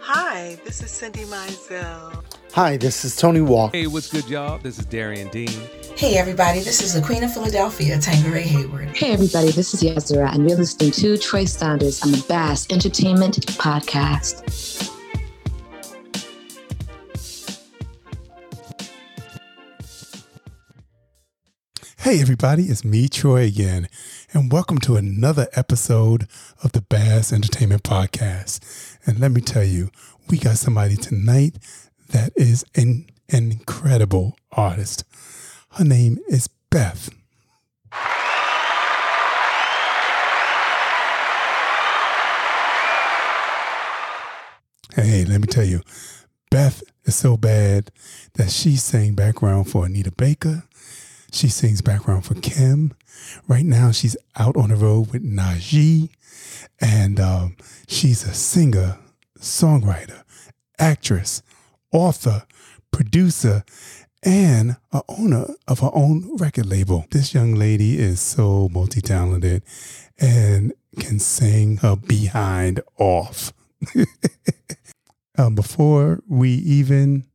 Hi, this is Cindy Mizell. Hi, this is Tony Walker. Hey, what's good, y'all? This is Darian Dean. Hey, everybody, this is the Queen of Philadelphia, Tangeray Hayward. Hey, everybody, this is Yezra, and you're listening to Troy Saunders on the Bass Entertainment Podcast. Hey, everybody, it's me, Troy, again, and welcome to another episode of the Bass Entertainment Podcast. And let me tell you, we got somebody tonight that is an, an incredible artist. Her name is Beth. Hey, let me tell you, Beth is so bad that she sang background for Anita Baker. She sings background for Kem. Right now, she's out on the road with Najee, and um, she's a singer, songwriter, actress, author, producer, and a owner of her own record label. This young lady is so multi talented and can sing her behind off. um, before we even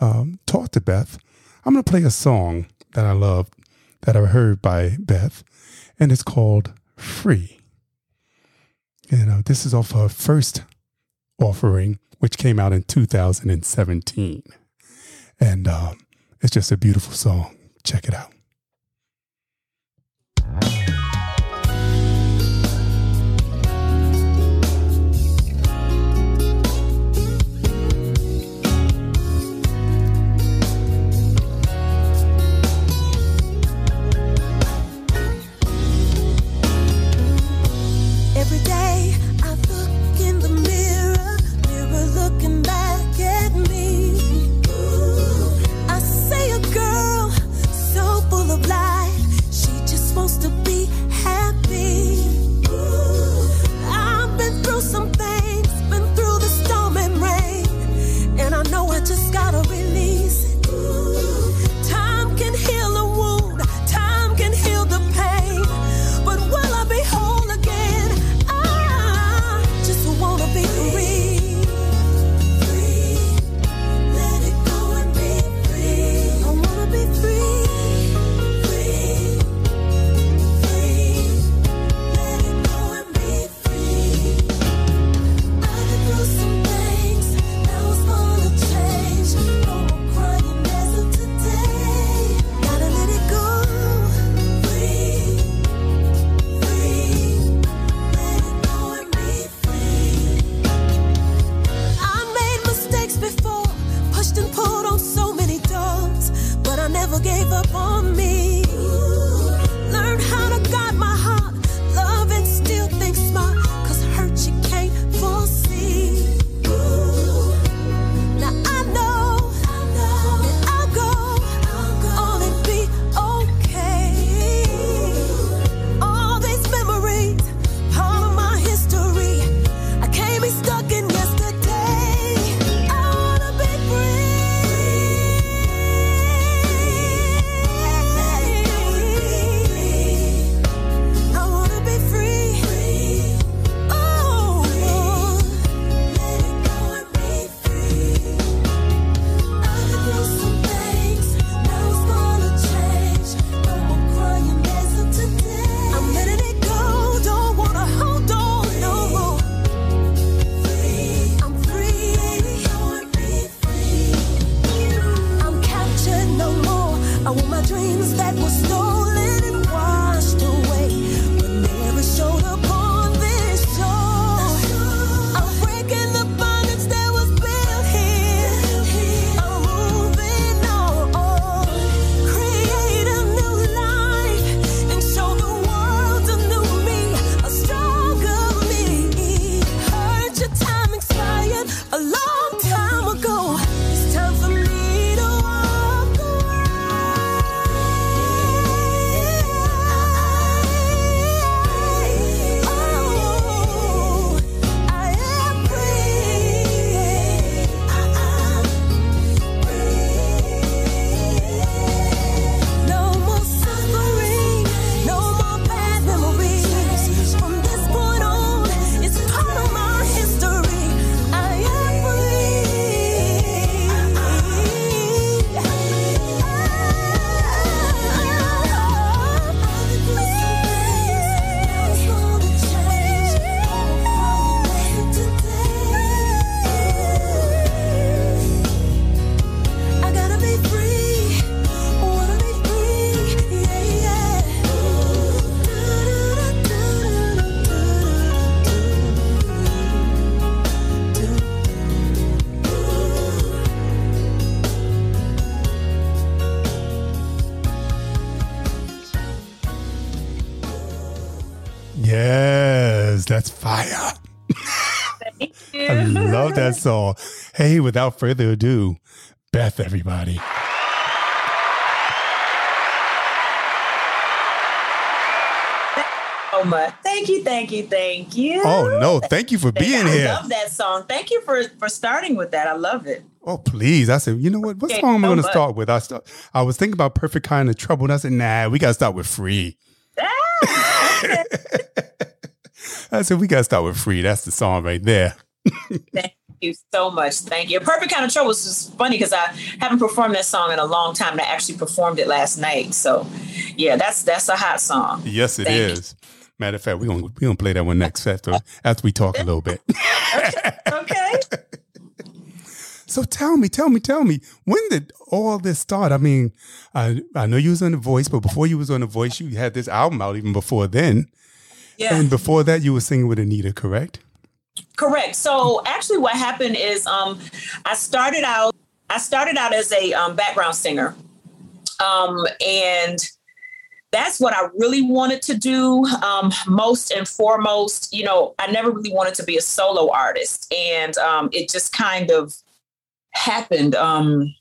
um, talk to Beth, I'm going to play a song that I love that I heard by Beth, and it's called Free. And uh, this is off her first offering, which came out in 2017. And um, it's just a beautiful song. Check it out. That. Hey, without further ado, Beth, everybody. so much. Thank you, thank you, thank you. Oh no, thank you for being I here. I love that song. Thank you for for starting with that. I love it. Oh please! I said, you know what? What Okay, song am I going to start with? I start. I was thinking about "Perfect Kind of Trouble," and I said, nah, we got to start with "Free." Ah, I said, we got to start with "Free." That's the song right there. Thank you so much. Thank you. Perfect Kind of Trouble was just funny because I haven't performed that song in a long time and I actually performed it last night. So yeah, that's that's a hot song. Yes, it Thank you. Matter of fact, we're gonna we gonna play that one next after after we talk a little bit. Okay. So tell me, tell me, tell me, when did all this start? I mean, I I know you was on the Voice, but before you was on the Voice, you had this album out even before then, Yeah. and before that, you were singing with Anita, correct? Correct. So actually, what happened is um, I started out. I started out as a um, background singer, um, and that's what I really wanted to do. Um, most and foremost, you know, I never really wanted to be a solo artist, and um, it just kind of happened. Um,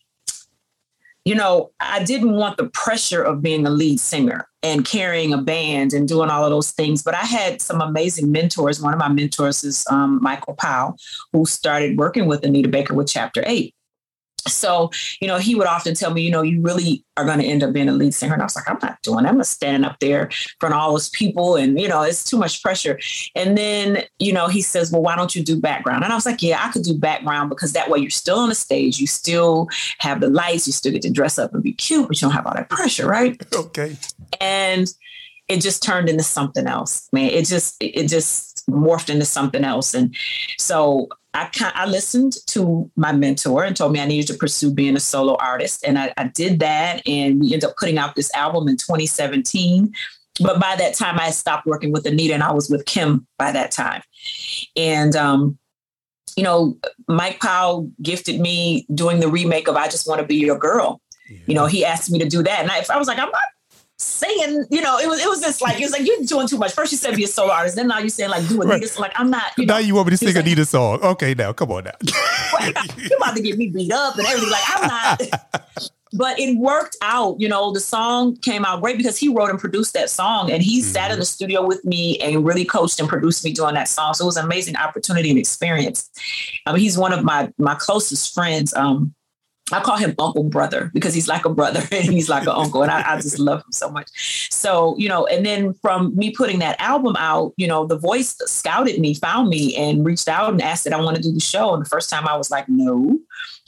you know, I didn't want the pressure of being a lead singer and carrying a band and doing all of those things. But I had some amazing mentors. One of my mentors is um, Michael Powell, who started working with Anita Baker with Chapter 8. So, you know, he would often tell me, you know, you really are going to end up being a lead singer. And I was like, I'm not doing that. I'm not standing up there in front of all those people. And, you know, it's too much pressure. And then, you know, he says, well, why don't you do background? And I was like, yeah, I could do background because that way you're still on the stage. You still have the lights. You still get to dress up and be cute, but you don't have all that pressure, right? Okay. and it just turned into something else man it just it just morphed into something else. And so i kind i listened to my mentor and told me i needed to pursue being a solo artist. And I, I did that and we ended up putting out this album in 2017 but by that time i stopped working with anita and i was with kem by that time. And um you know mike powell gifted me doing the remake of i just want to be your girl. You know he asked me to do that. And I, I was like i'm not saying, you know, it was it was just like it was like you're doing too much. First you said be a solo artist, then now you're saying like do Anita. Right. Like I'm not. You know, now you want me to sing like, Anita's song? Okay, now come on now. you're about to get me beat up and everything. Like I'm not. but it worked out. You know, the song came out great because he wrote and produced that song, and he sat in the studio with me and really coached and produced me doing that song. So it was an amazing opportunity and experience. I mean, he's one of my my closest friends. Um, I call him Uncle Brother because he's like a brother and he's like an uncle, and I, I just love him so much. So, you know, and then from me putting that album out, you know, The Voice scouted me, found me, and reached out and asked that I want to do the show. And the first time I was like, no,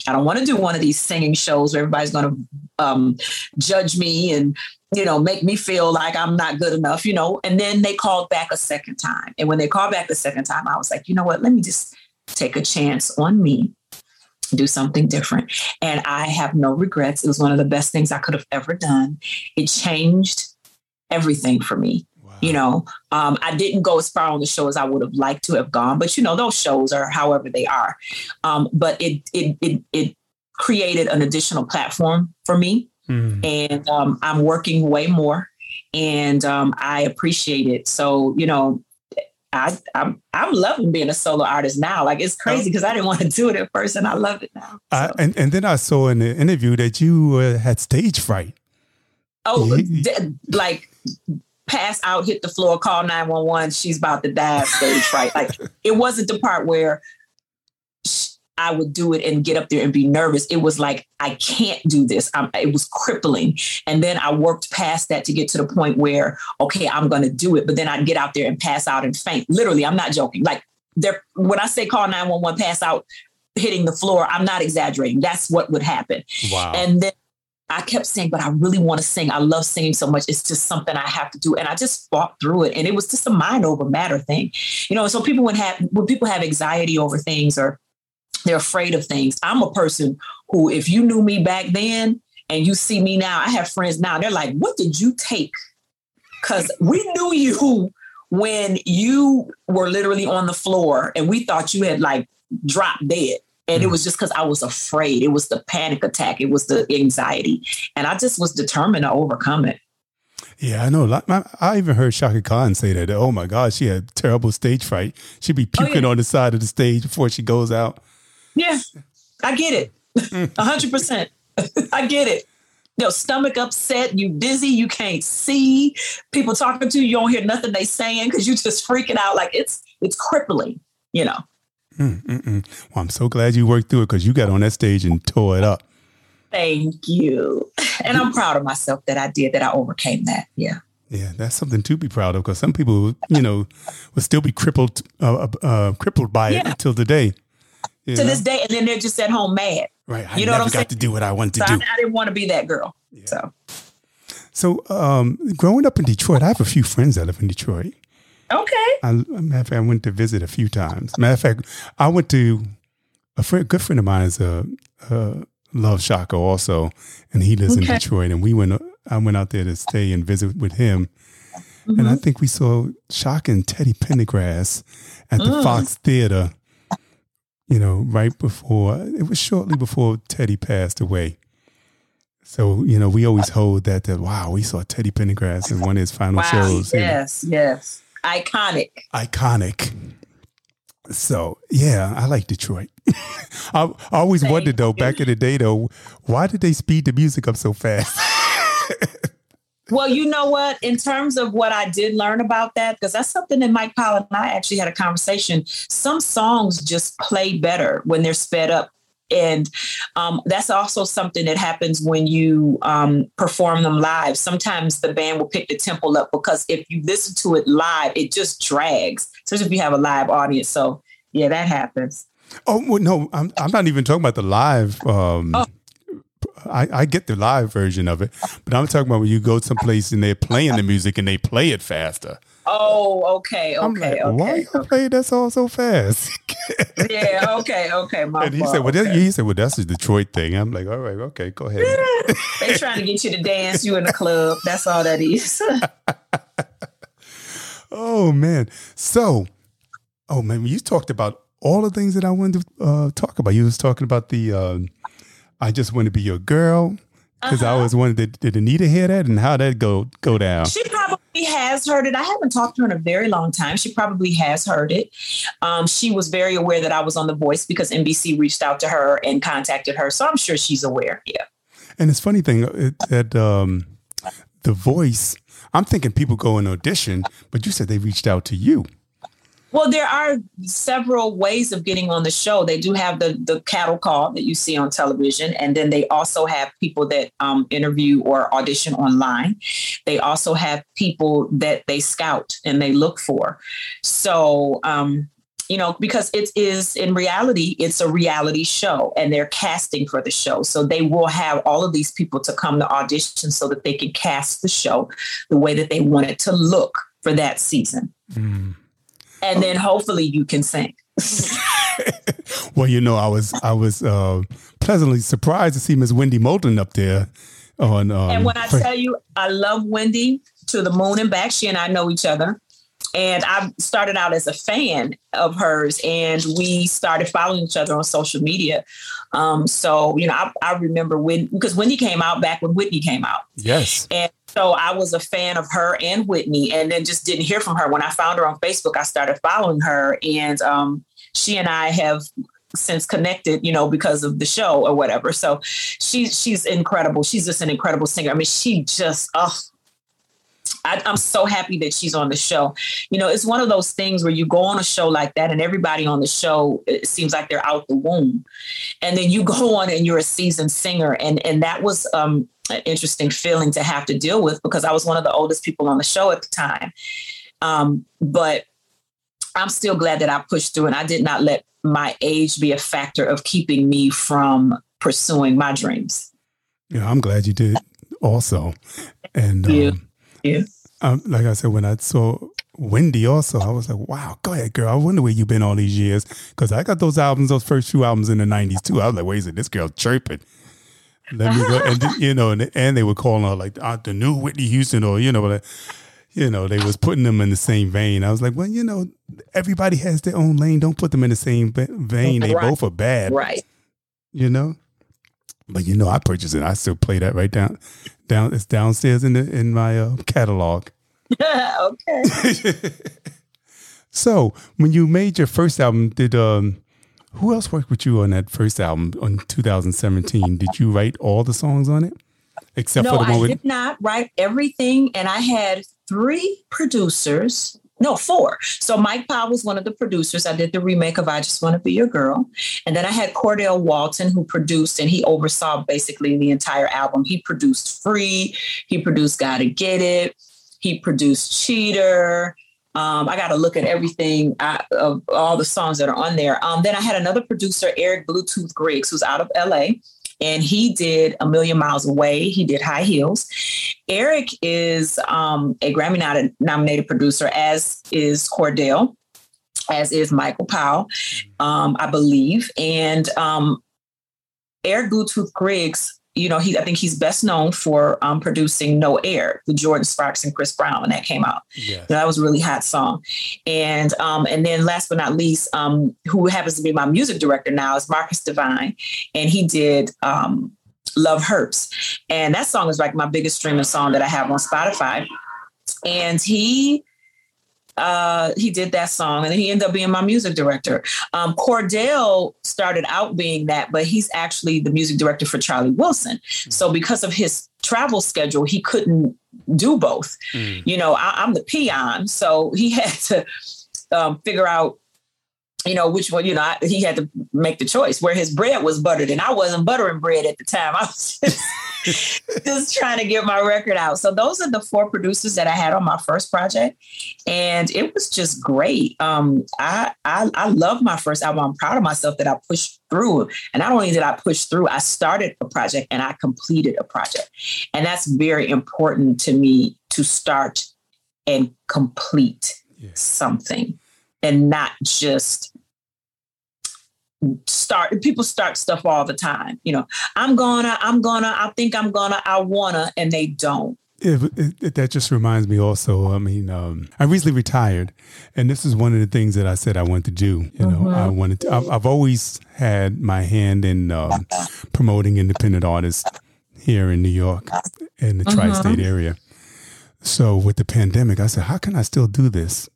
I don't want to do one of these singing shows where everybody's going to um, judge me and you know make me feel like I'm not good enough, you know. And then they called back a second time, and when they called back the second time, I was like, you know what? Let me just take a chance on me do something different. And I have no regrets. It was one of the best things I could have ever done. It changed everything for me. You know, um, I didn't go as far on the show as I would have liked to have gone, but you know, those shows are however they are. Um, but it it it it created an additional platform for me, Hmm. and um, I'm working way more, and um, I appreciate it. So you know, I, I'm I'm loving being a solo artist now. Like it's crazy because I didn't want to do it at first, and I love it now. I, So- and and then I saw in the interview that you uh, had stage fright. oh, d- like pass out, hit the floor, call nine one one. She's about to die stage right. Like it wasn't the part where I would do it and get up there and be nervous. It was like I can't do this. i it was crippling, and then I worked past that to get to the point where okay, I'm going to do it. But then I'd get out there and pass out and faint. Literally, I'm not joking. Like there, when I say call nine one one, pass out, hitting the floor, I'm not exaggerating. That's what would happen. Wow. And then I kept saying, but I really want to sing. I love singing so much. It's just something I have to do. And I just fought through it. And it was just a mind over matter thing. You know, so people would have when people have anxiety over things or they're afraid of things. I'm a person who, if you knew me back then and you see me now, I have friends now, they're like, what did you take? Because we knew you when you were literally on the floor and we thought you had like dropped dead. And it mm. was just because I was afraid. It was the panic attack. It was the anxiety. And I just was determined to overcome it. Yeah, I know. I, even heard Chaka Khan say that. Oh my God, she had terrible stage fright. She'd be Oh, puking yeah. on the side of the stage before she goes out. Yeah, I get it. A hundred percent. I get it. You know, stomach upset, you dizzy, you can't see. People talking to you, you don't hear nothing they saying because you just freaking out. Like it's it's crippling, you know. Mm-mm. Well, I'm so glad you worked through it because you got on that stage and tore it up. Thank you. And I'm proud of myself that I did, that I overcame that. Yeah. Yeah, that's something to be proud of because some people, you know, would still be crippled, uh, uh, uh, crippled by it Yeah. until the day. You To know? this day, and then they're just at home mad. right? I you know what I'm got saying? to do what I wanted So to I, do. I didn't want to be that girl. So So, um, growing up in Detroit, I have a few friends that live in Detroit. okay. I, matter of fact, I went to visit a few times. Matter of fact, I went to a friend, good friend of mine is a, a love Chaka also, and he lives in Detroit. And we went, I went out there to stay and visit with him. And Mm-hmm. I think we saw Chaka and Teddy Pendergrass at the Mm. Fox Theater. You know, right before it was shortly before Teddy passed away. So you know, we always hold that that wow, we saw Teddy Pendergrass in one of his final Wow. shows. you know Yes, yes. Iconic. iconic. So yeah, I like Detroit. I, I always Thank wondered though, you. back in the day though, why did they speed the music up so fast? Well, you know what? In terms of what I did learn about that, because that's something that Mike Powell and I actually had a conversation. Some songs just play better when they're sped up. And um, that's also something that happens when you um, perform them live. Sometimes the band will pick the tempo up because if you listen to it live, it just drags, especially if you have a live audience. So, yeah, that happens. oh well, no, I'm I'm not even talking about the live. Um, Oh. I, I get the live version of it, but I'm talking about when you go someplace and they're playing the music and they play it faster. Oh, okay, I'm okay, like, why okay. you play that song so fast? Yeah, okay, okay. My and he fault, said, "Well, that, okay. he said, well, that's a Detroit thing." I'm like, "All right, okay, go ahead." They're trying to get you to dance. You in the club. That's all that is. Oh man. So, oh man, you talked about all the things that I wanted to uh, talk about. You was talking about the um, I just want to be your girl because I Uh-huh. was wondering did, did Anita hear that and how that go go down? she probably has heard it. I haven't talked to her in a very long time. She probably has heard it. Um, she was very aware that I was on The Voice because NBC reached out to her and contacted her. So I'm sure she's aware. Yeah. And it's funny thing uh, that um, the voice. I'm thinking people go and audition, but you said they reached out to you. Well, there are several ways of getting on the show. They do have the the cattle call that you see on television, and then they also have people that um, interview or audition online. They also have people that they scout and they look for. So, um, you know, because it is in reality, it's a reality show, and they're casting for the show. So they will have all of these people to come to audition so that they can cast the show the way that they want it to look for that season and then hopefully you can sing. Well, you know, I was I was uh, pleasantly surprised to see Miss Wendy Moten up there on. Um, and when I tell you, I love Wendy to the moon and back. She and I know each other. And I started out as a fan of hers, and we started following each other on social media. Um, so, you know, I, I remember when, because Wendy came out back when Whitney came out. yes, And so I was a fan of her and Whitney, and then just didn't hear from her. When I found her on Facebook, I started following her, and um, she and I have since connected, you know, because of the show or whatever. So she's she's incredible. She's just an incredible singer. I mean, she just oh. I, I'm so happy that she's on the show. You know, it's one of those things where you go on a show like that, and everybody on the show it seems like they're out the womb, and then you go on and you're a seasoned singer, and and that was um, an interesting feeling to have to deal with because I was one of the oldest people on the show at the time. Um, but I'm still glad that I pushed through and I did not let my age be a factor of keeping me from pursuing my dreams. yeah, I'm glad you did also. And Yeah. um, Yeah. um, like I said, when I saw Wendy also, I was like, wow, go ahead, girl. I wonder where you've been all these years. Because I got those albums, those first few albums in the 90s too. I was like, wait a second, this girl chirping. Let me go. And, then, you know, and, and they were calling her like uh, the new Whitney Houston or, you know, like, you know, they was putting them in the same vein. I was like, well, you know, everybody has their own lane. Don't put them in the same vein. They Right. both are bad Right. you know. But you know, I purchased it. I still play that right down Down it's downstairs in the in my uh, catalog. okay. So when you made your first album, did um who else worked with you on that first album on 2017? Did you write all the songs on it? Except no, for the one I with did not write everything, and I had three producers. No, four. So Mike Powell was one of the producers. I did the remake of "I Just Want to Be Your Girl," and then I had Cordell Walton, who produced and he oversaw basically the entire album. He produced "Free," he produced "Gotta Get It," he produced "Cheater." Um, I got to look at everything uh, of all the songs that are on there. Um, then I had another producer, Eric Bluetooth Griggs, who's out of LA, and he did A Million Miles Away. He did High Heels. Eric is um, a Grammy nominated producer, as is Cordell, as is Michael Powell, um, I believe. And um, Eric Bluetooth Griggs you know, he I think he's best known for um, producing No Air, the Jordin Sparks and Chris Brown when that came out. Yeah. That was a really hot song. And um, and then last but not least, um, who happens to be my music director now is Marcus Devine, and he did um, Love Hurts, and that song is like my biggest streaming song that I have on Spotify. And he uh, he did that song and then he ended up being my music director. Um, Cordell started out being that, but he's actually the music director for Charlie Wilson. So because of his travel schedule, he couldn't do both. You know, I, I'm the peon, so he had to um, figure out. You know which one. You know I, he had to make the choice where his bread was buttered, and I wasn't buttering bread at the time. I was just, just trying to get my record out. So those are the four producers that I had on my first project, and it was just great. Um, I, I I love my first album. I'm proud of myself that I pushed through, and not only did I push through, I started a project and I completed a project, and that's very important to me to start and complete something, and not just start people start stuff all the time you know i'm gonna i'm gonna i think i'm gonna i wanna and they don't It, it, it- that just reminds me also. I mean, um, I recently retired, and this is one of the things that I said I wanted to do. You know, I wanted. To, I've, I've always had my hand in um, promoting independent artists here in New York in the tri-state area. So with the pandemic, I said, how can I still do this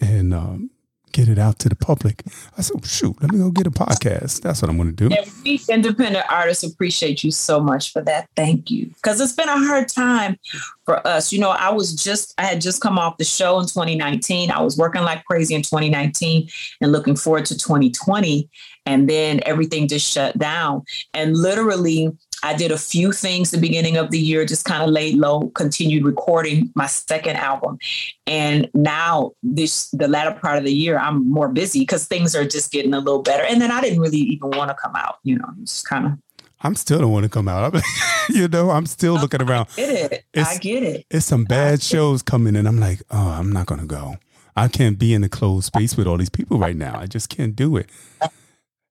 and um, get it out to the public? I said, shoot, let me go get a podcast. That's what I'm going to do. and we independent artists appreciate you so much for that thank you because it's been a hard time for us you know i was just i had just come off the show in 2019 i was working like crazy in 2019 and looking forward to 2020 and then everything just shut down and literally I did a few things the beginning of the year, just kind of laid low, continued recording my second album. And now this the latter part of the year, I'm more busy because things are just getting a little better. And then I didn't really even want to come out, you know, just kind of I'm still don't want to come out. you know, I'm still oh, looking around. get it. I get it. It's some bad shows coming, and I'm like, oh, I'm not gonna go. I can't be in a closed space with all these people right now. I just can't do it.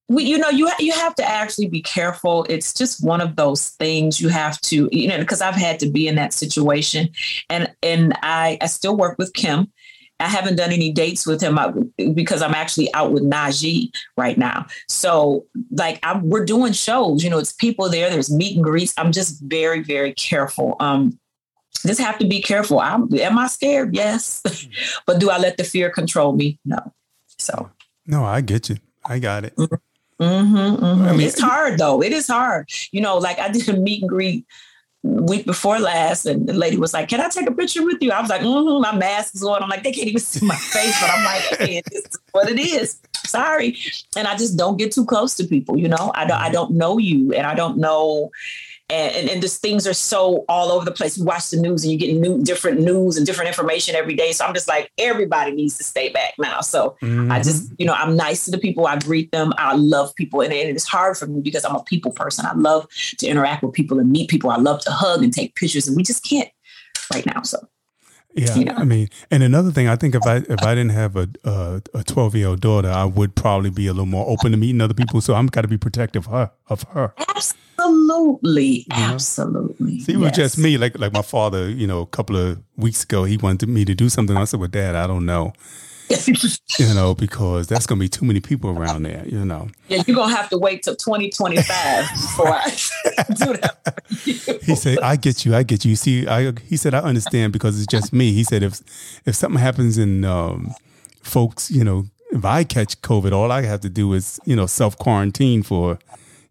We, you know, you you have to actually be careful. It's just one of those things you have to, you know, because I've had to be in that situation, and and I I still work with Kem. I haven't done any dates with him uh, because I'm actually out with Najee right now. So like I'm, we're doing shows, you know, it's people there. There's meet and greets. I'm just very very careful. Um, just have to be careful. I'm, am I scared? Yes, but do I let the fear control me? No. So. No, I get you. I got it. Mm-hmm, mhm. I mean- it's hard though. It is hard. You know, like I did a meet and greet week before last, and the lady was like, "Can I take a picture with you?" I was like, mm-hmm, "My mask is on." I'm like, "They can't even see my face," but I'm like, hey, "This is what it is." Sorry, and I just don't get too close to people. You know, I don't. I don't know you, and I don't know. And, and, and just things are so all over the place. You watch the news and you get new, different news and different information every day. So I'm just like, everybody needs to stay back now. So I just, mm-hmm. you know, I'm nice to the people. I greet them. I love people. And, and it's hard for me because I'm a people person. I love to interact with people and meet people. I love to hug and take pictures. And we just can't right now. So Yeah, You know? I mean, and another thing, I think if I if I didn't have a a- a twelve year old daughter, I would probably be a little more open to meeting other people. So I'm got to be protective of her. Of her. absolutely, absolutely. Absolutely. See, it was Yes. just me. Like like my father, you know, a couple of weeks ago, he wanted me to do something. I said, "Well, Dad, I don't know." you know, because that's gonna be too many people around there, you know. Yeah, you're gonna have to wait till 2025 before I do that. He said, "I get you, I get you." See, I he said, "I understand because it's just me." He said, "If if something happens and um, folks, you know, if I catch COVID, all I have to do is you know self quarantine for."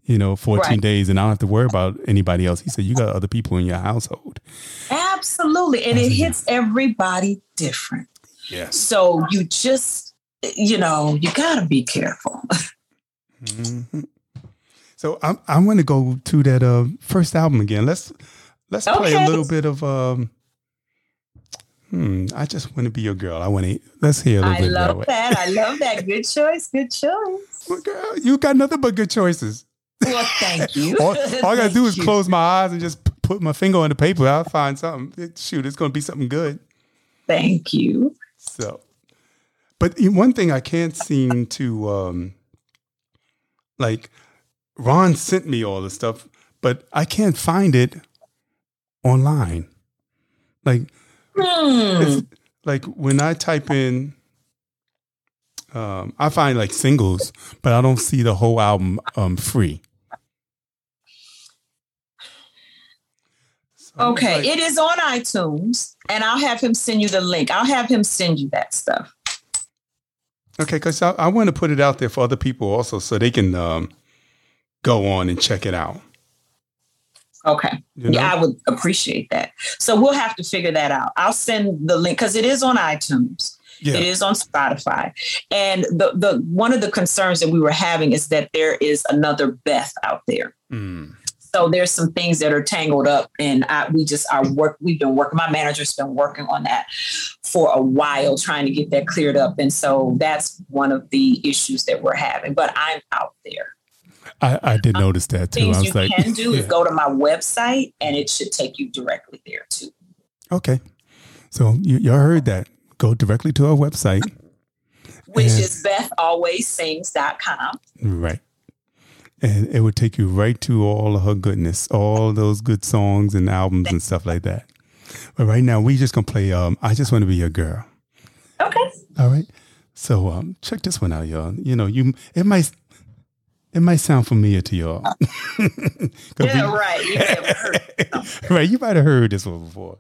You know, 14 Right. days, and I don't have to worry about anybody else. He said, You got other people in your household. Absolutely. And it hits everybody different. Yes. So you just, you know, you gotta be careful. Mhm. So I'm I'm going to go to that uh, first album again. Let's let's play a little bit of um. Hmm. I just want to be your girl. I want to. Let's hear a little I bit love way. that. I love that. Good choice. Good choice. Well, girl, you got nothing but good choices. Well, thank you. All, all I gotta do is you. close my eyes and just put my finger on the paper. I'll find something. It- shoot, it's gonna be something good. Thank you. So, but one thing I can't seem to um, like. Ron sent me all the stuff, but I can't find it online. Like, Hmm. it's, like when I type in, um, I find like singles, but I don't see the whole album um, free. So I'm Okay, like- it is on iTunes, and I'll have him send you the link. I'll have him send you that stuff. Okay, because I, I want to put it out there for other people also, so they can um, go on and check it out. Okay. You know? Yeah, I would appreciate that. So we'll have to figure that out. I'll send the link because it is on iTunes. Yeah. It is on Spotify. And the the one of the concerns that we were having is that there is another Beth out there. Mm. So there's some things that are tangled up, and I, we just are work. We've been working. My manager's been working on that for a while, trying to get that cleared up. And so that's one of the issues that we're having. But I'm out there. I, I did um, notice that too. I Things you was like, can do is go to my website, and it should take you directly there too. okay. So you, you heard that. Go directly to our website. Which And- is BethAlwaysSings.com. Right. And it would take you right to all of her goodness, all those good songs and albums and stuff like that. But right now, we just gonna play. Um, I just want to be your girl. Okay. All right. So um, check this one out, y'all. You know, you it might it might sound familiar to y'all. 'Cause Yeah, we- right. You right. You might have heard this one before.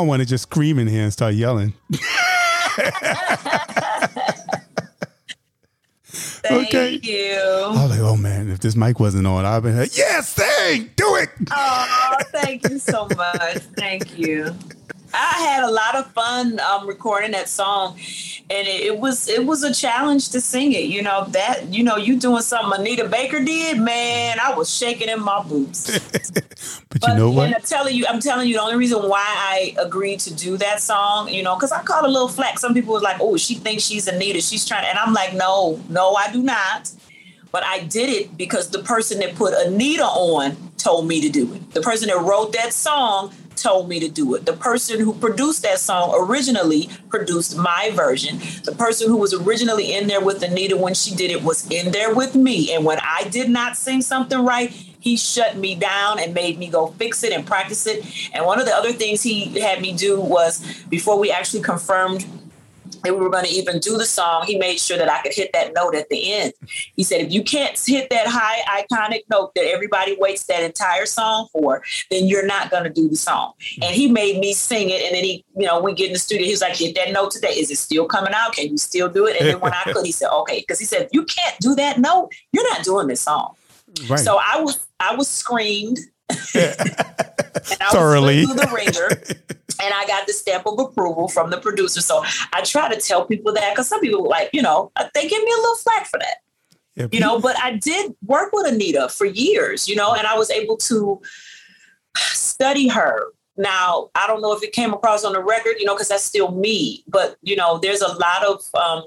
I want to just scream in here and start yelling. Thank Okay. you. I was like, oh man, if this mic wasn't on, I'd been like, yes, sing, do it. Oh, thank you so much. Thank you. I had a lot of fun um, recording that song, and it, it was it was a challenge to sing it. You know that you know you doing something Anita Baker did, man. I was shaking in my boots. But you know And what? I'm telling you, I'm telling you, the only reason why I agreed to do that song, you know, because I caught a little flack. Some people was like, "Oh, she thinks she's Anita. She's trying," and I'm like, "No, no, I do not." But I did it because the person that put Anita on told me to do it. The person that wrote that song told me to do it. The person who produced that song originally produced my version. The person who was originally in there with Anita when she did it was in there with me. And when I did not sing something right, he shut me down and made me go fix it and practice it. And one of the other things he had me do was before we actually confirmed we were going to even do the song, he made sure that I could hit that note at the end. He said, if you can't hit that high iconic note that everybody waits that entire song for, then you're not going to do the song. And he made me sing it. And then he, you know, we get in the studio. He's like, get that note today. Is it still coming out? Can you still do it? And then when I could, he said, okay. Because he said, if you can't do that note, you're not doing this song. Right. So I was, I was screamed. And I Thoroughly. the ringer and I got the stamp of approval from the producer. So I try to tell people that because some people like, you know, they give me a little flack for that, Yeah, you know. But I did work with Anita for years, you know, and I was able to study her. Now I don't know if it came across on the record, you know, because that's still me. But you know, there's a lot of um,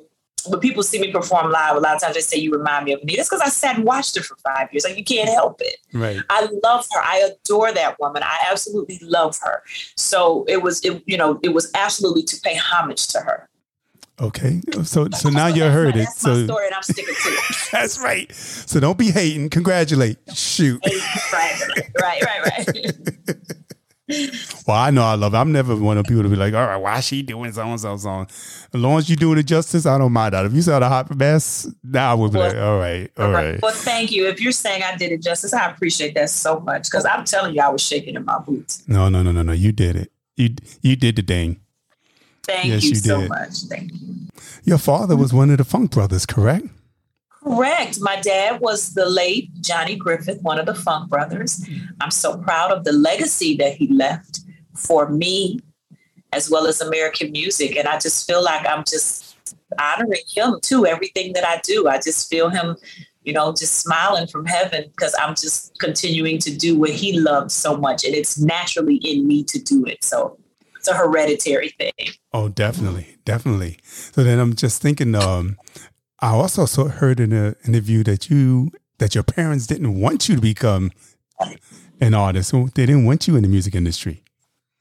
when people see me perform live, a lot of times they say you remind me of Anita. It's because I sat and watched her for five years. Like you can't help it. right. I love her. I adore that woman. I absolutely love her. So it was, it, you know, it was absolutely to pay homage to her. Okay. So so now you heard it. That's my So story, and I'm sticking to it. that's right. So don't be hating. Congratulate. Shoot. right, right, right, right. Well, I know I love it. I'm never one of people to be like, all right, why she doing so and so song? As long as you doing it justice, I don't mind that. If you saw the hot mess, now I would be like, all right, all right. Well, thank you. If you're saying I did it justice, I appreciate that so much because I'm telling you, I was shaking in my boots. No, no, no, no, no. You did it. You you did the thing. Thank Yes, you, you so did. much. Thank you. Your father was one of the Funk Brothers, correct? Correct. My dad was the late Johnny Griffith, one of the Funk brothers. I'm so proud of the legacy that he left for me as well as American music. And I just feel like I'm just honoring him too, everything that I do. I just feel him, you know, just smiling from heaven because I'm just continuing to do what he loved so much. And it's naturally in me to do it. So it's a hereditary thing. Oh, definitely, definitely. So then I'm just thinking. Um, I also saw, heard in an interview that you that your parents didn't want you to become an artist. They didn't want you in the music industry.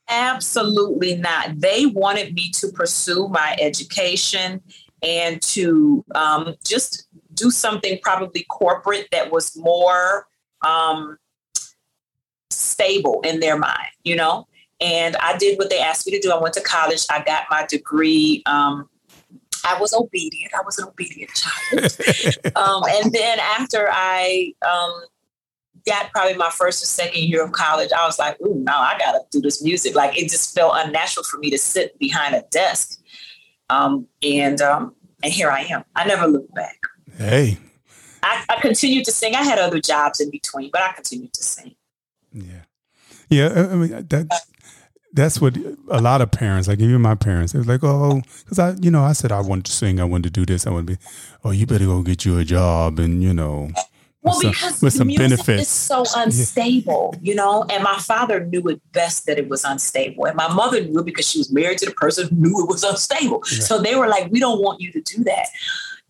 Absolutely not. They wanted me to pursue my education and to um, just do something probably corporate that was more um, stable in their mind, you know? And I did what they asked me to do. I went to college, I got my degree. Um, I was obedient. I was an obedient child. um, and then after I um, got probably my first or second year of college, I was like, ooh, no, I gotta do this music. Like it just felt unnatural for me to sit behind a desk. Um, and um, and here I am. I never looked back. Hey, I, I continued to sing. I had other jobs in between, but I continued to sing. yeah, yeah. I mean that that's what a lot of parents, like even my parents, they was like, oh, because I, you know, I said I wanted to sing, I wanted to do this, I want to be, oh, you better go get you a job, and you know, Well, some- because with some music benefits. is so unstable, you know. And my father knew it best that it was unstable, and my mother knew it because she was married to the person who knew it was unstable. So they were like, "We don't want you to do that."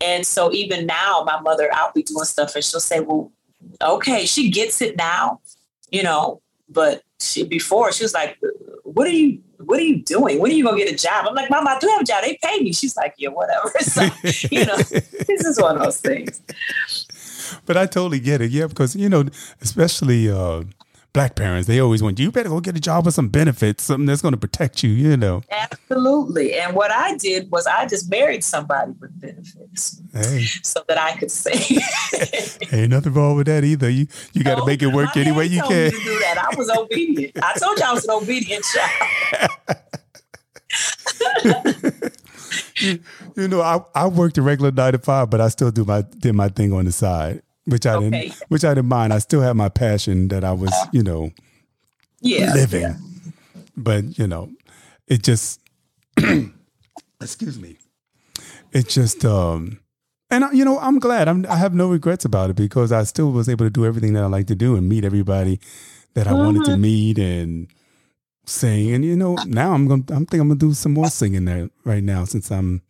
And so even now, my mother, I'll be doing stuff, and she'll say, "Well, okay." She gets it now, you know. But she, before, she was like, "What are you?" What are you doing? When are you gonna get a job? I'm like, Mom, I do have a job. They pay me. She's like, Yeah, whatever. So, you know, this is one of those things. but I totally get it. Yeah, because you know, especially uh, black parents, they always want you better go get a job with some benefits, something that's going to protect you. You know. Absolutely. And what I did was I just married somebody with benefits Hey, so that I could sing. ain't nothing wrong with that either. You you got to No, make it work any way you can. to do that. I was obedient. I told you I was an obedient child. You know, I, I worked a regular nine to five, but I still do my did my thing on the side, which I Okay. didn't which I didn't mind. I still had my passion that I was, you know, Yeah. living. But you know, it just excuse me. It just um and I- you know, I'm glad. I'm I have no regrets about it because I still was able to do everything that I like to do and meet everybody that I wanted to meet and sing. And you know, now I'm gonna I'm think I'm gonna do some more singing there right now since I'm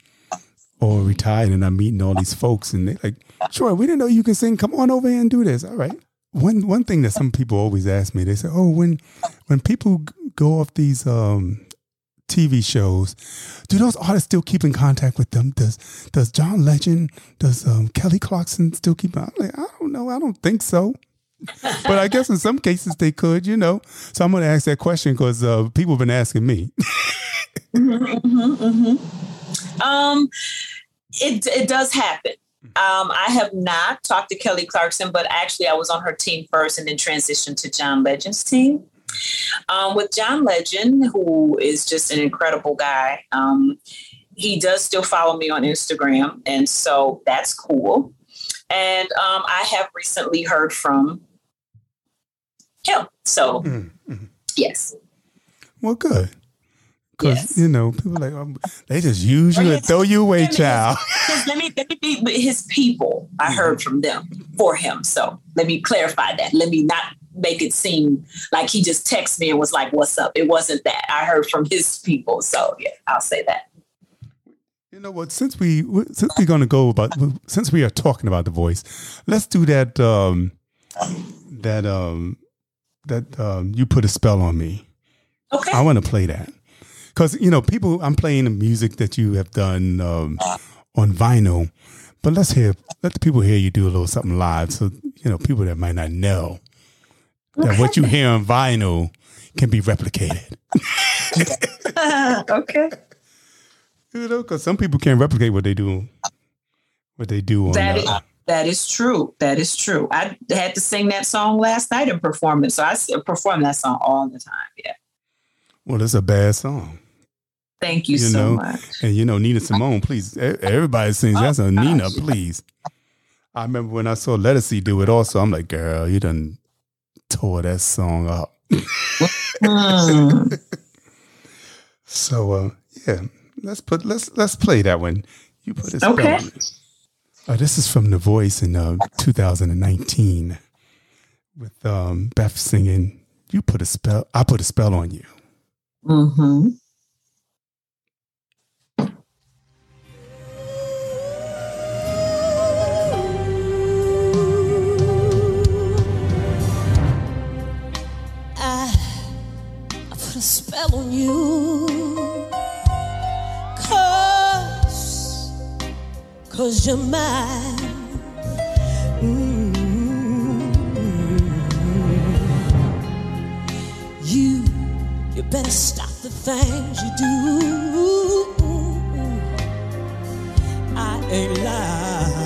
all retired and I'm meeting all these folks and they're like, sure, we didn't know you can sing. Come on over here and do this. All right. One one thing that some people always ask me, they say, "Oh, when when people go off these um, TV shows, do those artists still keep in contact with them? Does does John Legend, does um, Kelly Clarkson still keep? I'm like, I don't know. I don't think so. but I guess in some cases they could, you know. So I'm going to ask that question because uh, people have been asking me. Mhm, mhm. Um, it it does happen. Um, I have not talked to Kelly Clarkson, but actually I was on her team first and then transitioned to John Legend's team. Um, with John Legend, who is just an incredible guy, um, he does still follow me on Instagram, and so that's cool. And um, I have recently heard from him. So Mm, yes, Well, good. Because, Yes. you know, people like, um, they just use you and throw you away, child. Let me let me be with his people. I heard from them for him. So let me clarify that. Let me not make it seem like he just texted me and was like, "What's up?" It wasn't that. I heard from his people. So yeah, I'll say that. You know what? Since we since we're gonna go about since we are talking about the voice, let's do that. Um, that um, that um, you put a spell on me. Okay. I want to play that because you know people. I'm playing the music that you have done um, on vinyl, but let's hear let the people hear you do a little something live. So you know people that might not know that what you hear on vinyl can be replicated. okay. You know, because some people can't replicate what they do, what they do on. That is, uh, that is true. That is true. I had to sing that song last night and perform it. So I perform that song all the time. Yeah. Well, it's a bad song, Thank you, You so know, much. and you know Nina Simone. Please, everybody sings. That's a Nina. Please. I remember when I saw Lettucey do it. Also, I'm like, girl, you done tore that song up. Hmm. So uh, yeah, let's put let's let's play that one. You put it. Okay. Uh, this is from The Voice in uh, 2019 with um, Beth singing. You put a spell. I put a spell on you. Mm-hmm. I, I put a spell on you. Cause, cause you're mine. You better stop the things you do. I ain't lying.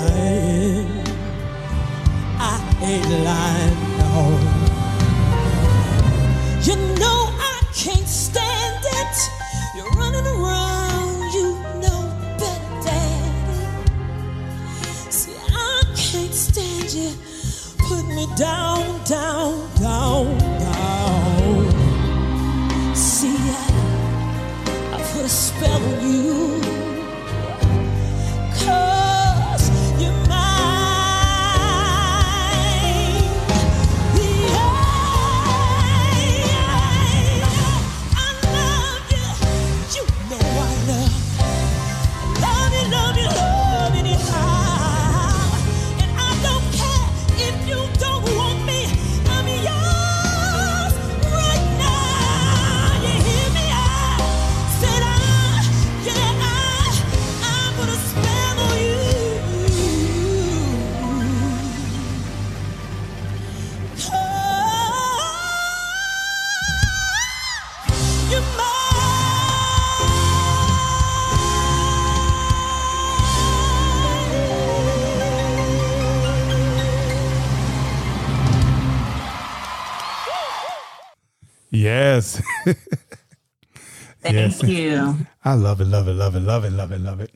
I love it, love it, love it, love it, love it, love it.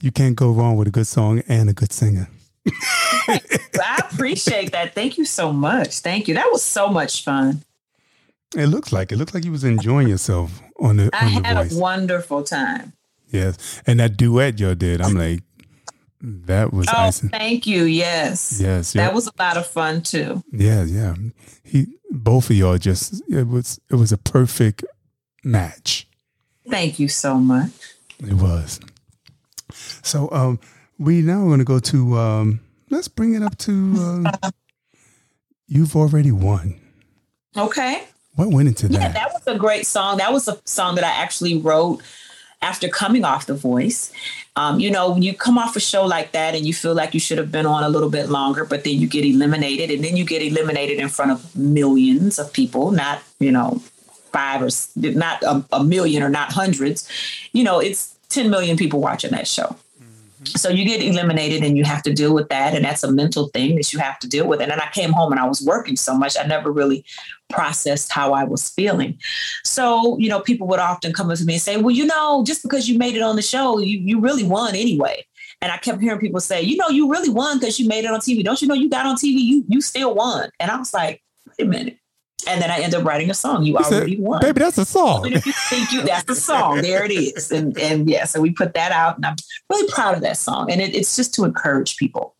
You can't go wrong with a good song and a good singer. I appreciate that. Thank you so much. Thank you. That was so much fun. It looks like it looks like you was enjoying yourself on the I on had a wonderful time. yes, and that duet y'all did, I'm like, that was Oh, icing. thank you. Yes. Yes, That was a lot of fun too. Yeah, yeah. He, both of y'all, just it was it was a perfect match. Thank you so much. It was. So, um, we now going to go to um, let's bring it up to um, you've already won. Okay. What went into Yeah, that? that was a great song. That was a song that I actually wrote after coming off The Voice. Um, you know, when you come off a show like that and you feel like you should have been on a little bit longer, but then you get eliminated, and then you get eliminated in front of millions of people, not, you know, five or not a, a million or not hundreds. You know, it's 10 million people watching that show. Mm-hmm. So you get eliminated and you have to deal with that. And that's a mental thing that you have to deal with. And then I came home and I was working so much, I never really processed how I was feeling. So, you know, people would often come up to me and say, well, you know, just because you made it on the show, you, you really won anyway. And I kept hearing people say, you know, you really won because you made it on TV. Don't you know you got on TV? You you still won. And I was like, wait a minute. And then I ended up writing a song. You said, already won. Baby, that's a song. And if you think you that's the song, there it is. And and yeah, so we put that out and I'm really proud of that song. And it, it's just to encourage people.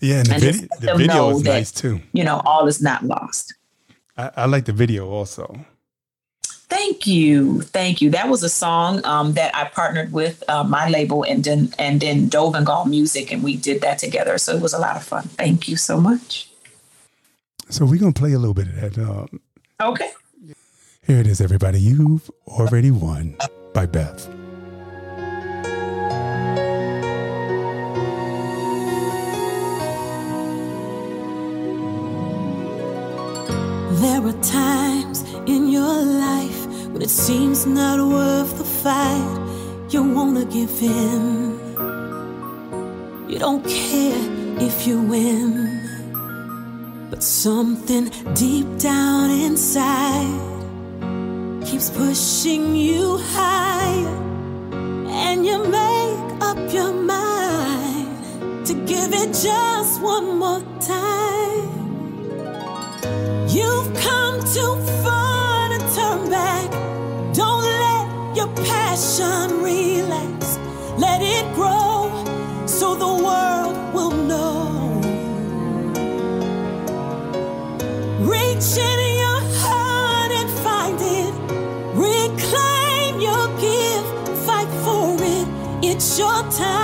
Yeah, and the, vid- the video was that- nice too. You know, all is not lost. I, I like the video also. Thank you, thank you. That was a song um, that I partnered with uh, my label and then and then Dovengal Music, and we did that together. So it was a lot of fun. Thank you so much. So we're gonna play a little bit of that. Um, Okay. here it is, everybody. You've already won by Beth. There are times in your life when it seems not worth the fight. You wanna give in. You don't care if you win. But something deep down inside keeps pushing you higher. And you make up your mind to give it just one more time. You've come too far to turn back. Don't let your passion relax. Let it grow so the world will know. Your time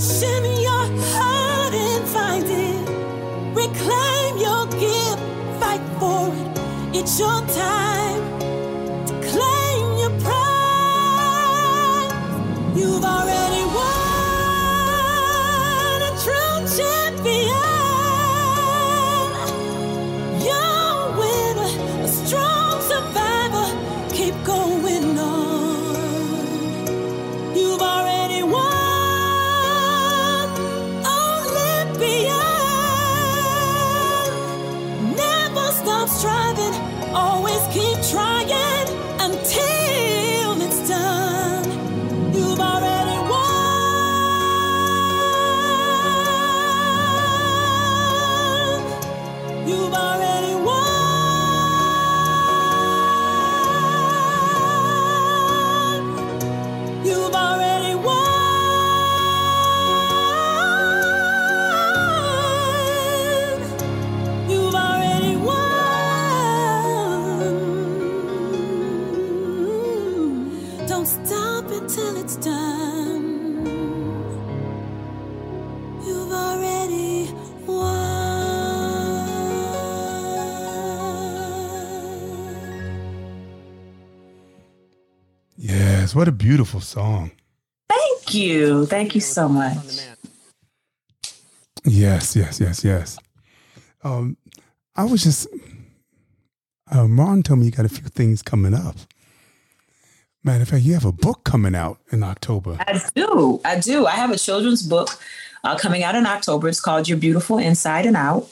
in your heart and find it. Reclaim your gift. Fight for it. It's your time to claim your pride. You've already Yes, what a beautiful song. Thank you. Thank you so much. Yes, yes, yes, yes. Um, I was just, uh, Ron told me you got a few things coming up. Matter of fact, you have a book coming out in October. I do. I do. I have a children's book uh, coming out in October. It's called You're Beautiful Inside and Out.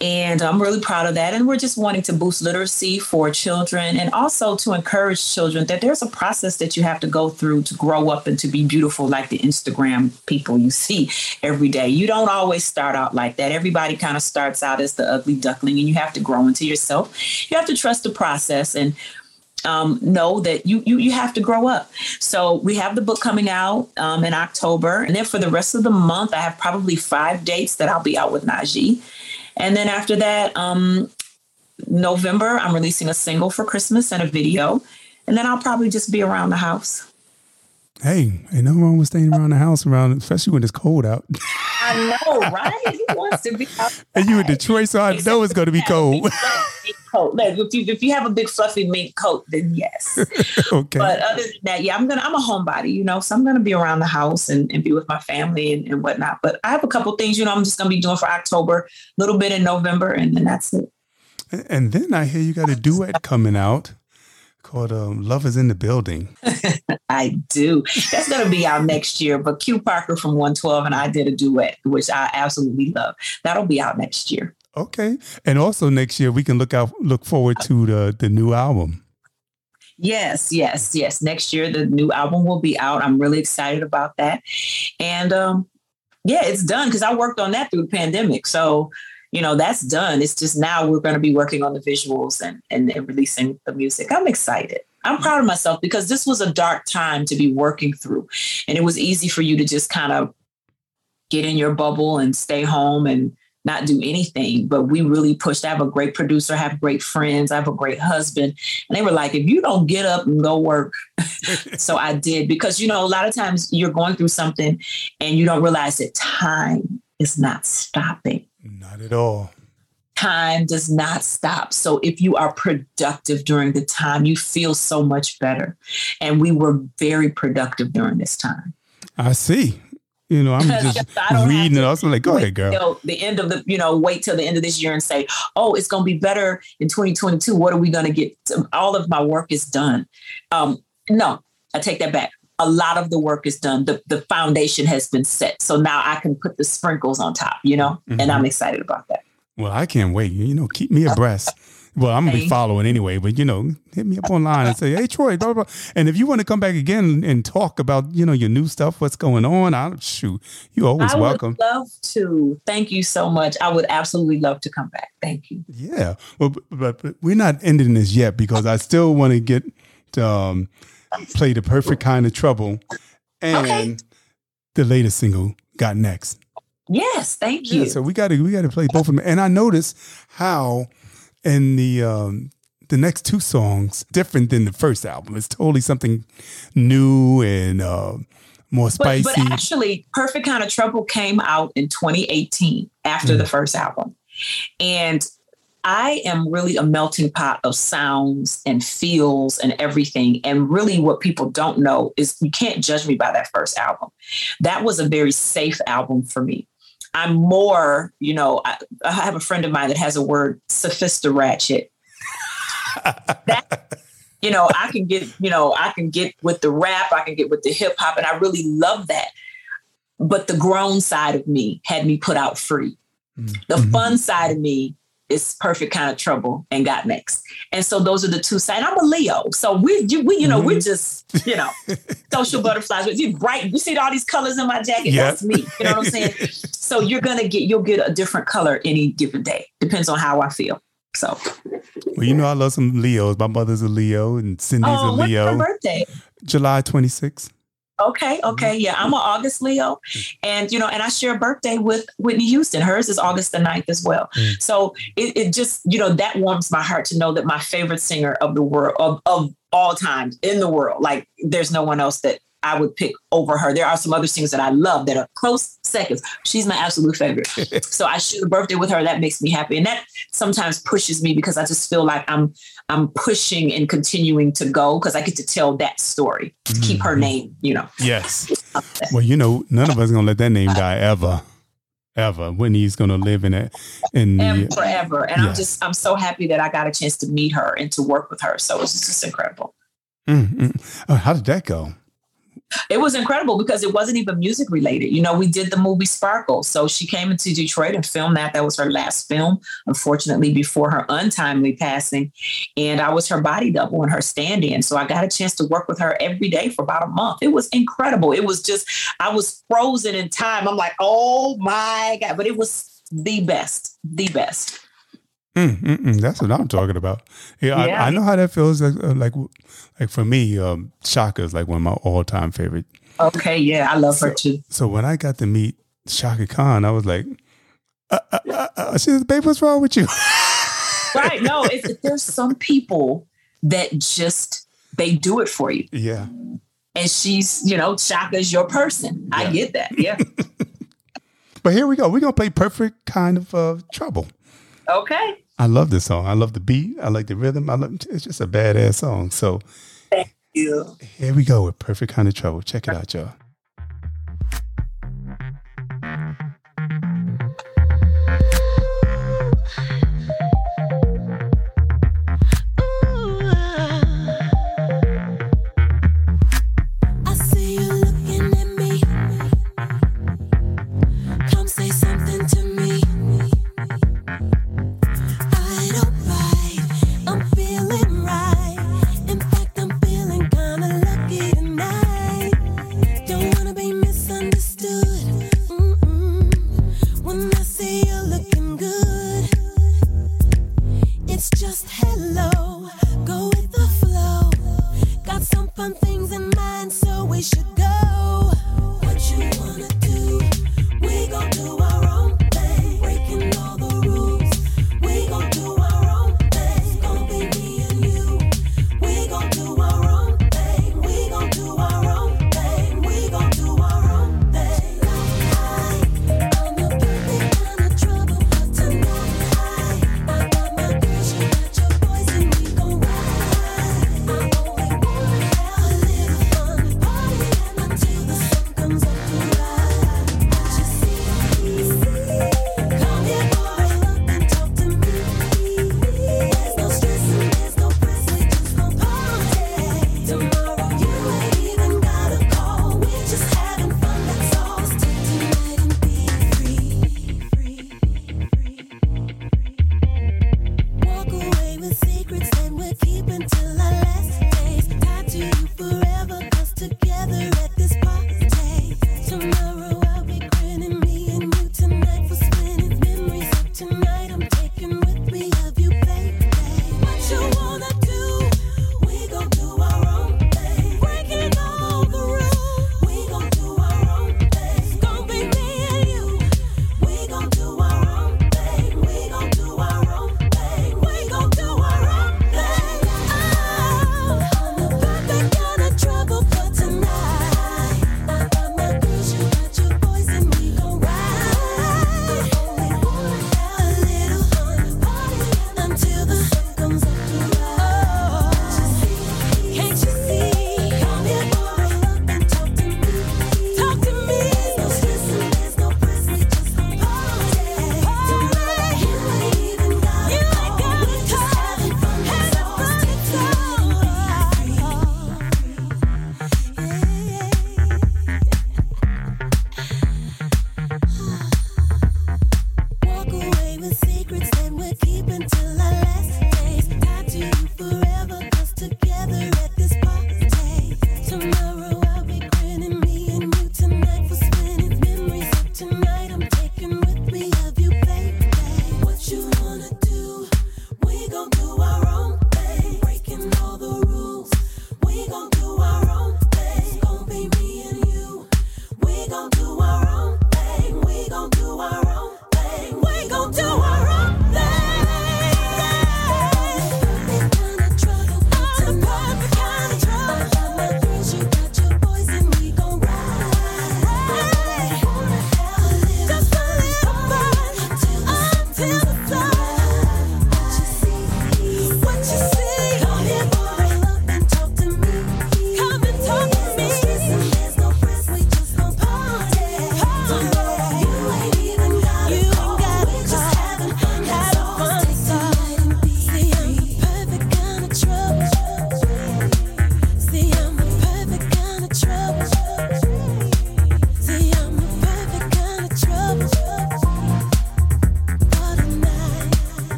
And I'm really proud of that. And we're just wanting to boost literacy for children and also to encourage children that there's a process that you have to go through to grow up and to be beautiful, like the Instagram people you see every day. You don't always start out like that. Everybody kind of starts out as the ugly duckling, and you have to grow into yourself. You have to trust the process and um, know that you, you you have to grow up. So we have the book coming out um, in October, and then for the rest of the month, I have probably five dates that I'll be out with Najee. And then after that, um, November, I'm releasing a single for Christmas and a video. And then I'll probably just be around the house. Hey, ain't nothing wrong with staying around the house around, especially when it's cold out. I know, right? Who wants to be out? and you in Detroit, so I know it's going to be cold. coat. Like if you if you have a big fluffy mink coat, then yes. okay. But other than that, yeah, I'm gonna I'm a homebody, you know, so I'm gonna be around the house and, and be with my family and, and whatnot. But I have a couple things, you know, I'm just gonna be doing for October, a little bit in November, and then that's it. And then I hear you got a duet coming out called um, "Love Is in the Building." I do. That's going to be out next year. But Q Parker from 112 and I did a duet, which I absolutely love. That'll be out next year. Okay, and also next year we can look out, look forward to the the new album. Yes, yes, yes. Next year the new album will be out. I'm really excited about that, and um, yeah, it's done because I worked on that through the pandemic. So you know that's done. It's just now we're going to be working on the visuals and, and and releasing the music. I'm excited. I'm proud of myself because this was a dark time to be working through, and it was easy for you to just kind of get in your bubble and stay home and not do anything. But we really pushed. I have a great producer, I have great friends, I have a great husband. And they were like, if you don't get up and go work. so I did because, you know, a lot of times you're going through something and you don't realize that time is not stopping. Not at all. Time does not stop. So if you are productive during the time, you feel so much better. And we were very productive during this time. I see. You know, I'm just reading it. Also, like, go ahead, girl. You know, the end of the, you know, wait till the end of this year and say, oh, it's going to be better in 2022. What are we going to get? All of my work is done. Um, no, I take that back. A lot of the work is done. The, the foundation has been set. So now I can put the sprinkles on top, you know, mm-hmm. and I'm excited about that. Well, I can't wait. You know, keep me abreast. Well, I'm gonna be following anyway, but you know, hit me up online and say, "Hey, Troy," blah, blah, blah. and if you want to come back again and talk about you know your new stuff, what's going on, I'll shoot. You always I welcome. Would love to. Thank you so much. I would absolutely love to come back. Thank you. Yeah, well, but, but we're not ending this yet because I still want to get um, play the perfect kind of trouble and okay. the latest single, "Got Next." Yes, thank you. Yeah, so we got to we got to play both of them, and I noticed how in the um, the next two songs different than the first album. It's totally something new and uh, more spicy. But, but, actually, Perfect Kind of Trouble came out in 2018 after mm. the first album, and I am really a melting pot of sounds and feels and everything. And really, what people don't know is you can't judge me by that first album. That was a very safe album for me. I'm more, you know, I, I have a friend of mine that has a word, sophista ratchet. that, you know, I can get, you know, I can get with the rap, I can get with the hip hop, and I really love that. But the grown side of me had me put out free. Mm-hmm. The fun side of me is perfect kind of trouble and got next. And so those are the two sides. I'm a Leo. So we, we you know, mm-hmm. we're just, you know, social butterflies. But you bright, you see all these colors in my jacket. Yep. That's me. You know what I'm saying? so you're gonna get you'll get a different color any given day. Depends on how I feel. So Well, you know I love some Leos. My mother's a Leo and Cindy's oh, a Leo. What's her birthday? July 26th. Okay, okay, yeah. I'm an August Leo. And you know, and I share a birthday with Whitney Houston. Hers is August the 9th as well. Mm. So it, it just, you know, that warms my heart to know that my favorite singer of the world of, of all time in the world, like there's no one else that I would pick over her. There are some other singers that I love that are close seconds. She's my absolute favorite. so I share a birthday with her. That makes me happy. And that sometimes pushes me because I just feel like I'm I'm pushing and continuing to go because I get to tell that story to keep her name, you know. Yes. Well, you know, none of us gonna let that name die ever, ever. Whitney's gonna live in it in And the forever. And Yeah. I'm just I'm so happy that I got a chance to meet her and to work with her. So it's just incredible. Mm, mm. Uh, how did that go? It was incredible because it wasn't even music related. You know, we did the movie Sparkle. So she came into Detroit and filmed that. That was her last film, unfortunately, before her untimely passing. And I was her body double and her stand in. So I got a chance to work with her every day for about a month. It was incredible. It was just, I was frozen in time. I'm like, oh my God. But it was the best, the best. Mm, mm, mm. That's what I'm talking about. Yeah, Yeah. I, I know how that feels. Like, uh, like, like for me, um, Chaka is like one of my all-time favorite. Okay. Yeah. I love her too. So when I got to meet Chaka Khan, I was like, uh, uh, uh, uh, she "Babe, what's wrong with you?" Right. No, it's, there's some people that just, they do it for you. yeah. and she's, you know, Chaka's your person. I get that. Yeah. But here we go. We're gonna play "Perfect Kind of uh, Trouble." okay. I love this song. I love the beat. I like the rhythm. I love. It's just a badass song. So Thank You. here we go with "Perfect Kind of Trouble." Check it out, y'all.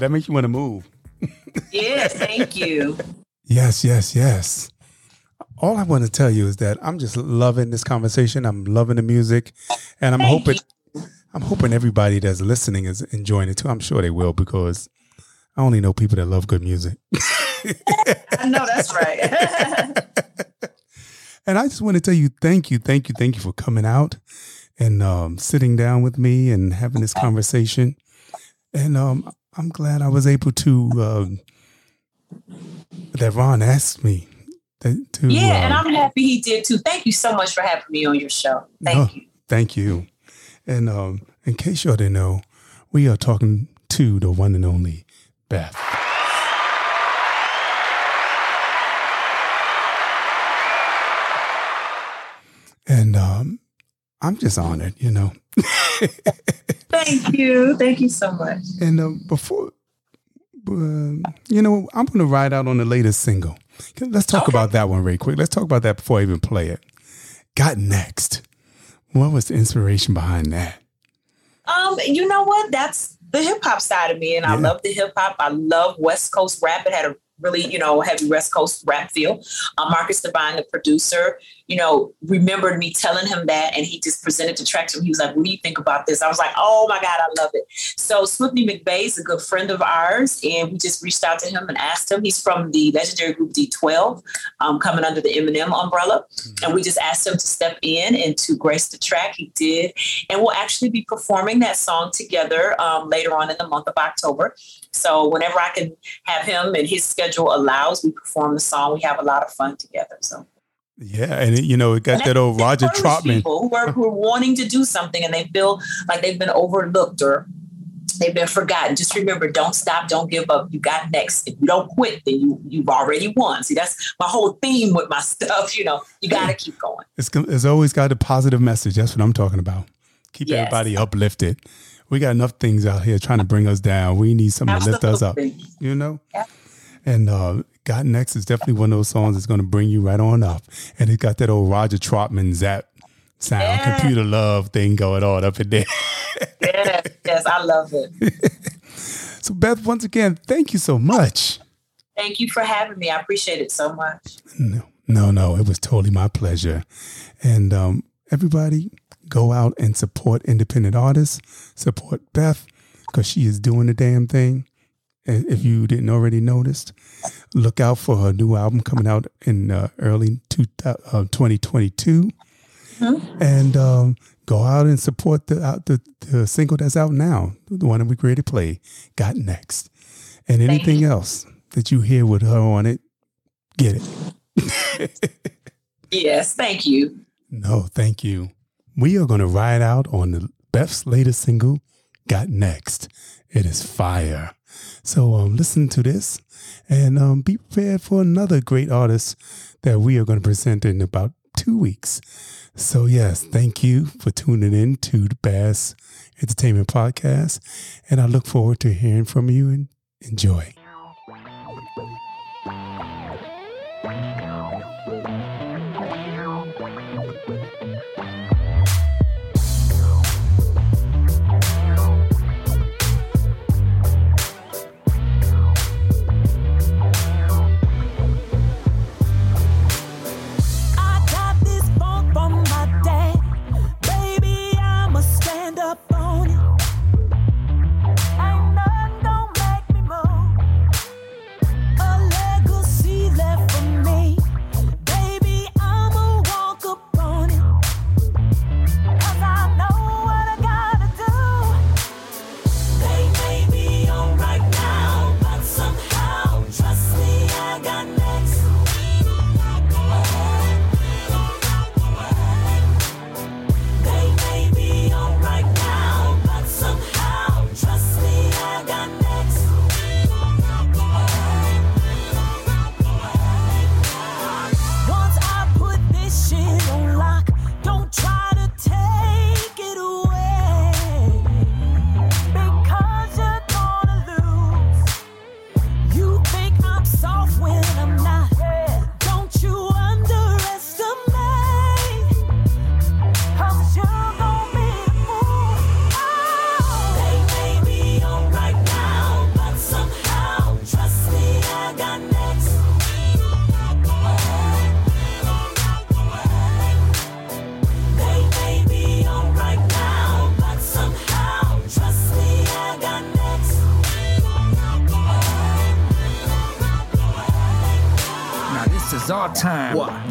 Yeah, that makes you want to move. Yes, thank you. Yes, yes, yes. All I want to tell you is that I'm just loving this conversation. I'm loving the music, and I'm Thank hoping I'm hoping everybody that's listening is enjoying it too. I'm sure they will because I only know people that love good music. I know that's right. And I just want to tell you, thank you, thank you, thank you for coming out and um, sitting down with me and having this conversation. And um, I'm glad I was able to. Um, that Ron asked me that, to. yeah, and um, I'm happy he did too. Thank you so much for having me on your show. Thank you. Thank you. And um, in case y'all didn't know, we are talking to the one and only Beth. And um, I'm just honored, you know. Thank you. Thank you so much. And um, before, uh, you know, I'm going to ride out on the latest single. Let's talk about that one very quick. Let's talk about that before I even play it. Got next. What was the inspiration behind that? Um, you know what? That's the hip hop side of me, and I love the hip hop. I love West Coast rap. It had a really, you know, heavy West Coast rap feel. Uh, Marcus Devine, the producer, you know, remembered me telling him that, and he just presented the track to me. He was like, "What do you think about this?" I was like, "Oh my god, I love it." So Swifty McVay is a good friend of ours, and we just reached out to him and asked him. He's from the legendary group D12, um, coming under the Eminem umbrella, and we just asked him to step in and to grace the track. He did, and we'll actually be performing that song together um, later on in the month of October. So whenever I can have him and his schedule allows, we perform the song. We have a lot of fun together. So Yeah, and it, you know, it got and that old Roger Troutman. people who are, who are wanting to do something and they feel like they've been overlooked or they've been forgotten. Just remember, don't stop, don't give up. You got next. If you don't quit, then you you've already won. See, that's my whole theme with my stuff. You know, you got to keep going. It's, it's always got a positive message. That's what I'm talking about. Keep Yes. everybody uplifted. We got enough things out here trying to bring us down. We need something to lift us up. You know? Yeah. And uh, Got Next is definitely one of those songs that's going to bring you right on up. And it got that old Roger Troutman Zapp sound, Yeah. computer love thing going on up in there. Yes, yes, I love it. So, Beth, once again, thank you so much. Thank you for having me. I appreciate it so much. No, no, no. It was totally my pleasure. And um, everybody, go out and support independent artists. Support Beth because she is doing the damn thing. If you didn't already notice, look out for her new album coming out in uh, early two, uh, 2022. And um, go out and support the, out the the single that's out now, the one that we created, play. Got next, and anything else that you hear with her on it, get it. Yes, thank you. No, thank you. We are going to ride out on the Beth's latest single, Got Next. It is fire. So um, listen to this and um, be prepared for another great artist that we are going to present in about two weeks. So, yes, thank you for tuning in to the Bass Entertainment Podcast. And I look forward to hearing from you and enjoy.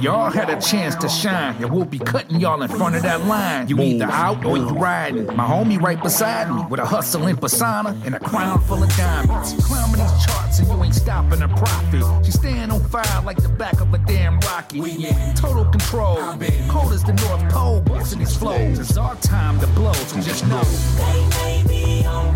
Y'all had a chance to shine, and we'll be cutting y'all in front of that line. You either out or you riding. My homie right beside me with a hustling persona and a crown full of diamonds. Climbing these charts and you ain't stopping a profit. She staying on fire like the back of a damn rocket. We in total control. Cold as the North Pole, busting these flows. It's our time to blow, so just know. They may be on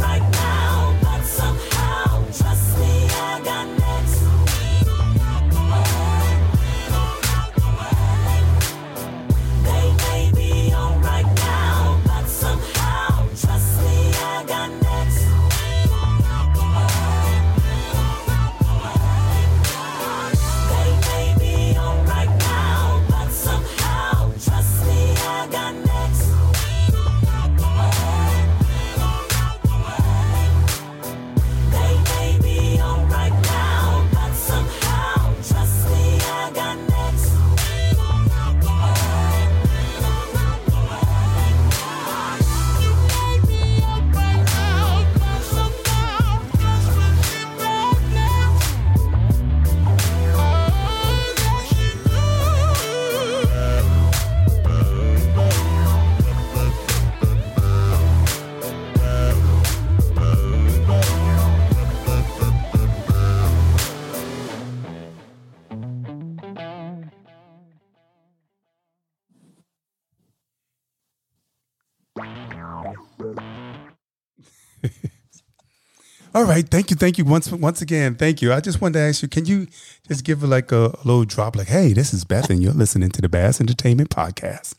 All right, thank you, thank you once once again, thank you. I just wanted to ask you, can you just give like a, a little drop, like, "Hey, this is Beth, and you're listening to the Bass Entertainment Podcast."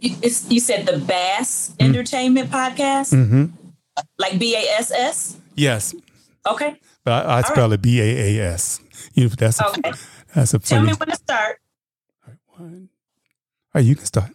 You, you said the Bass Entertainment Podcast, Mm-hmm. like B A S S. Yes, Okay. but I, I spell it B A A S. You know, that's a, Okay. that's a Tell funny. me when to start. All right, one. All right, you can start.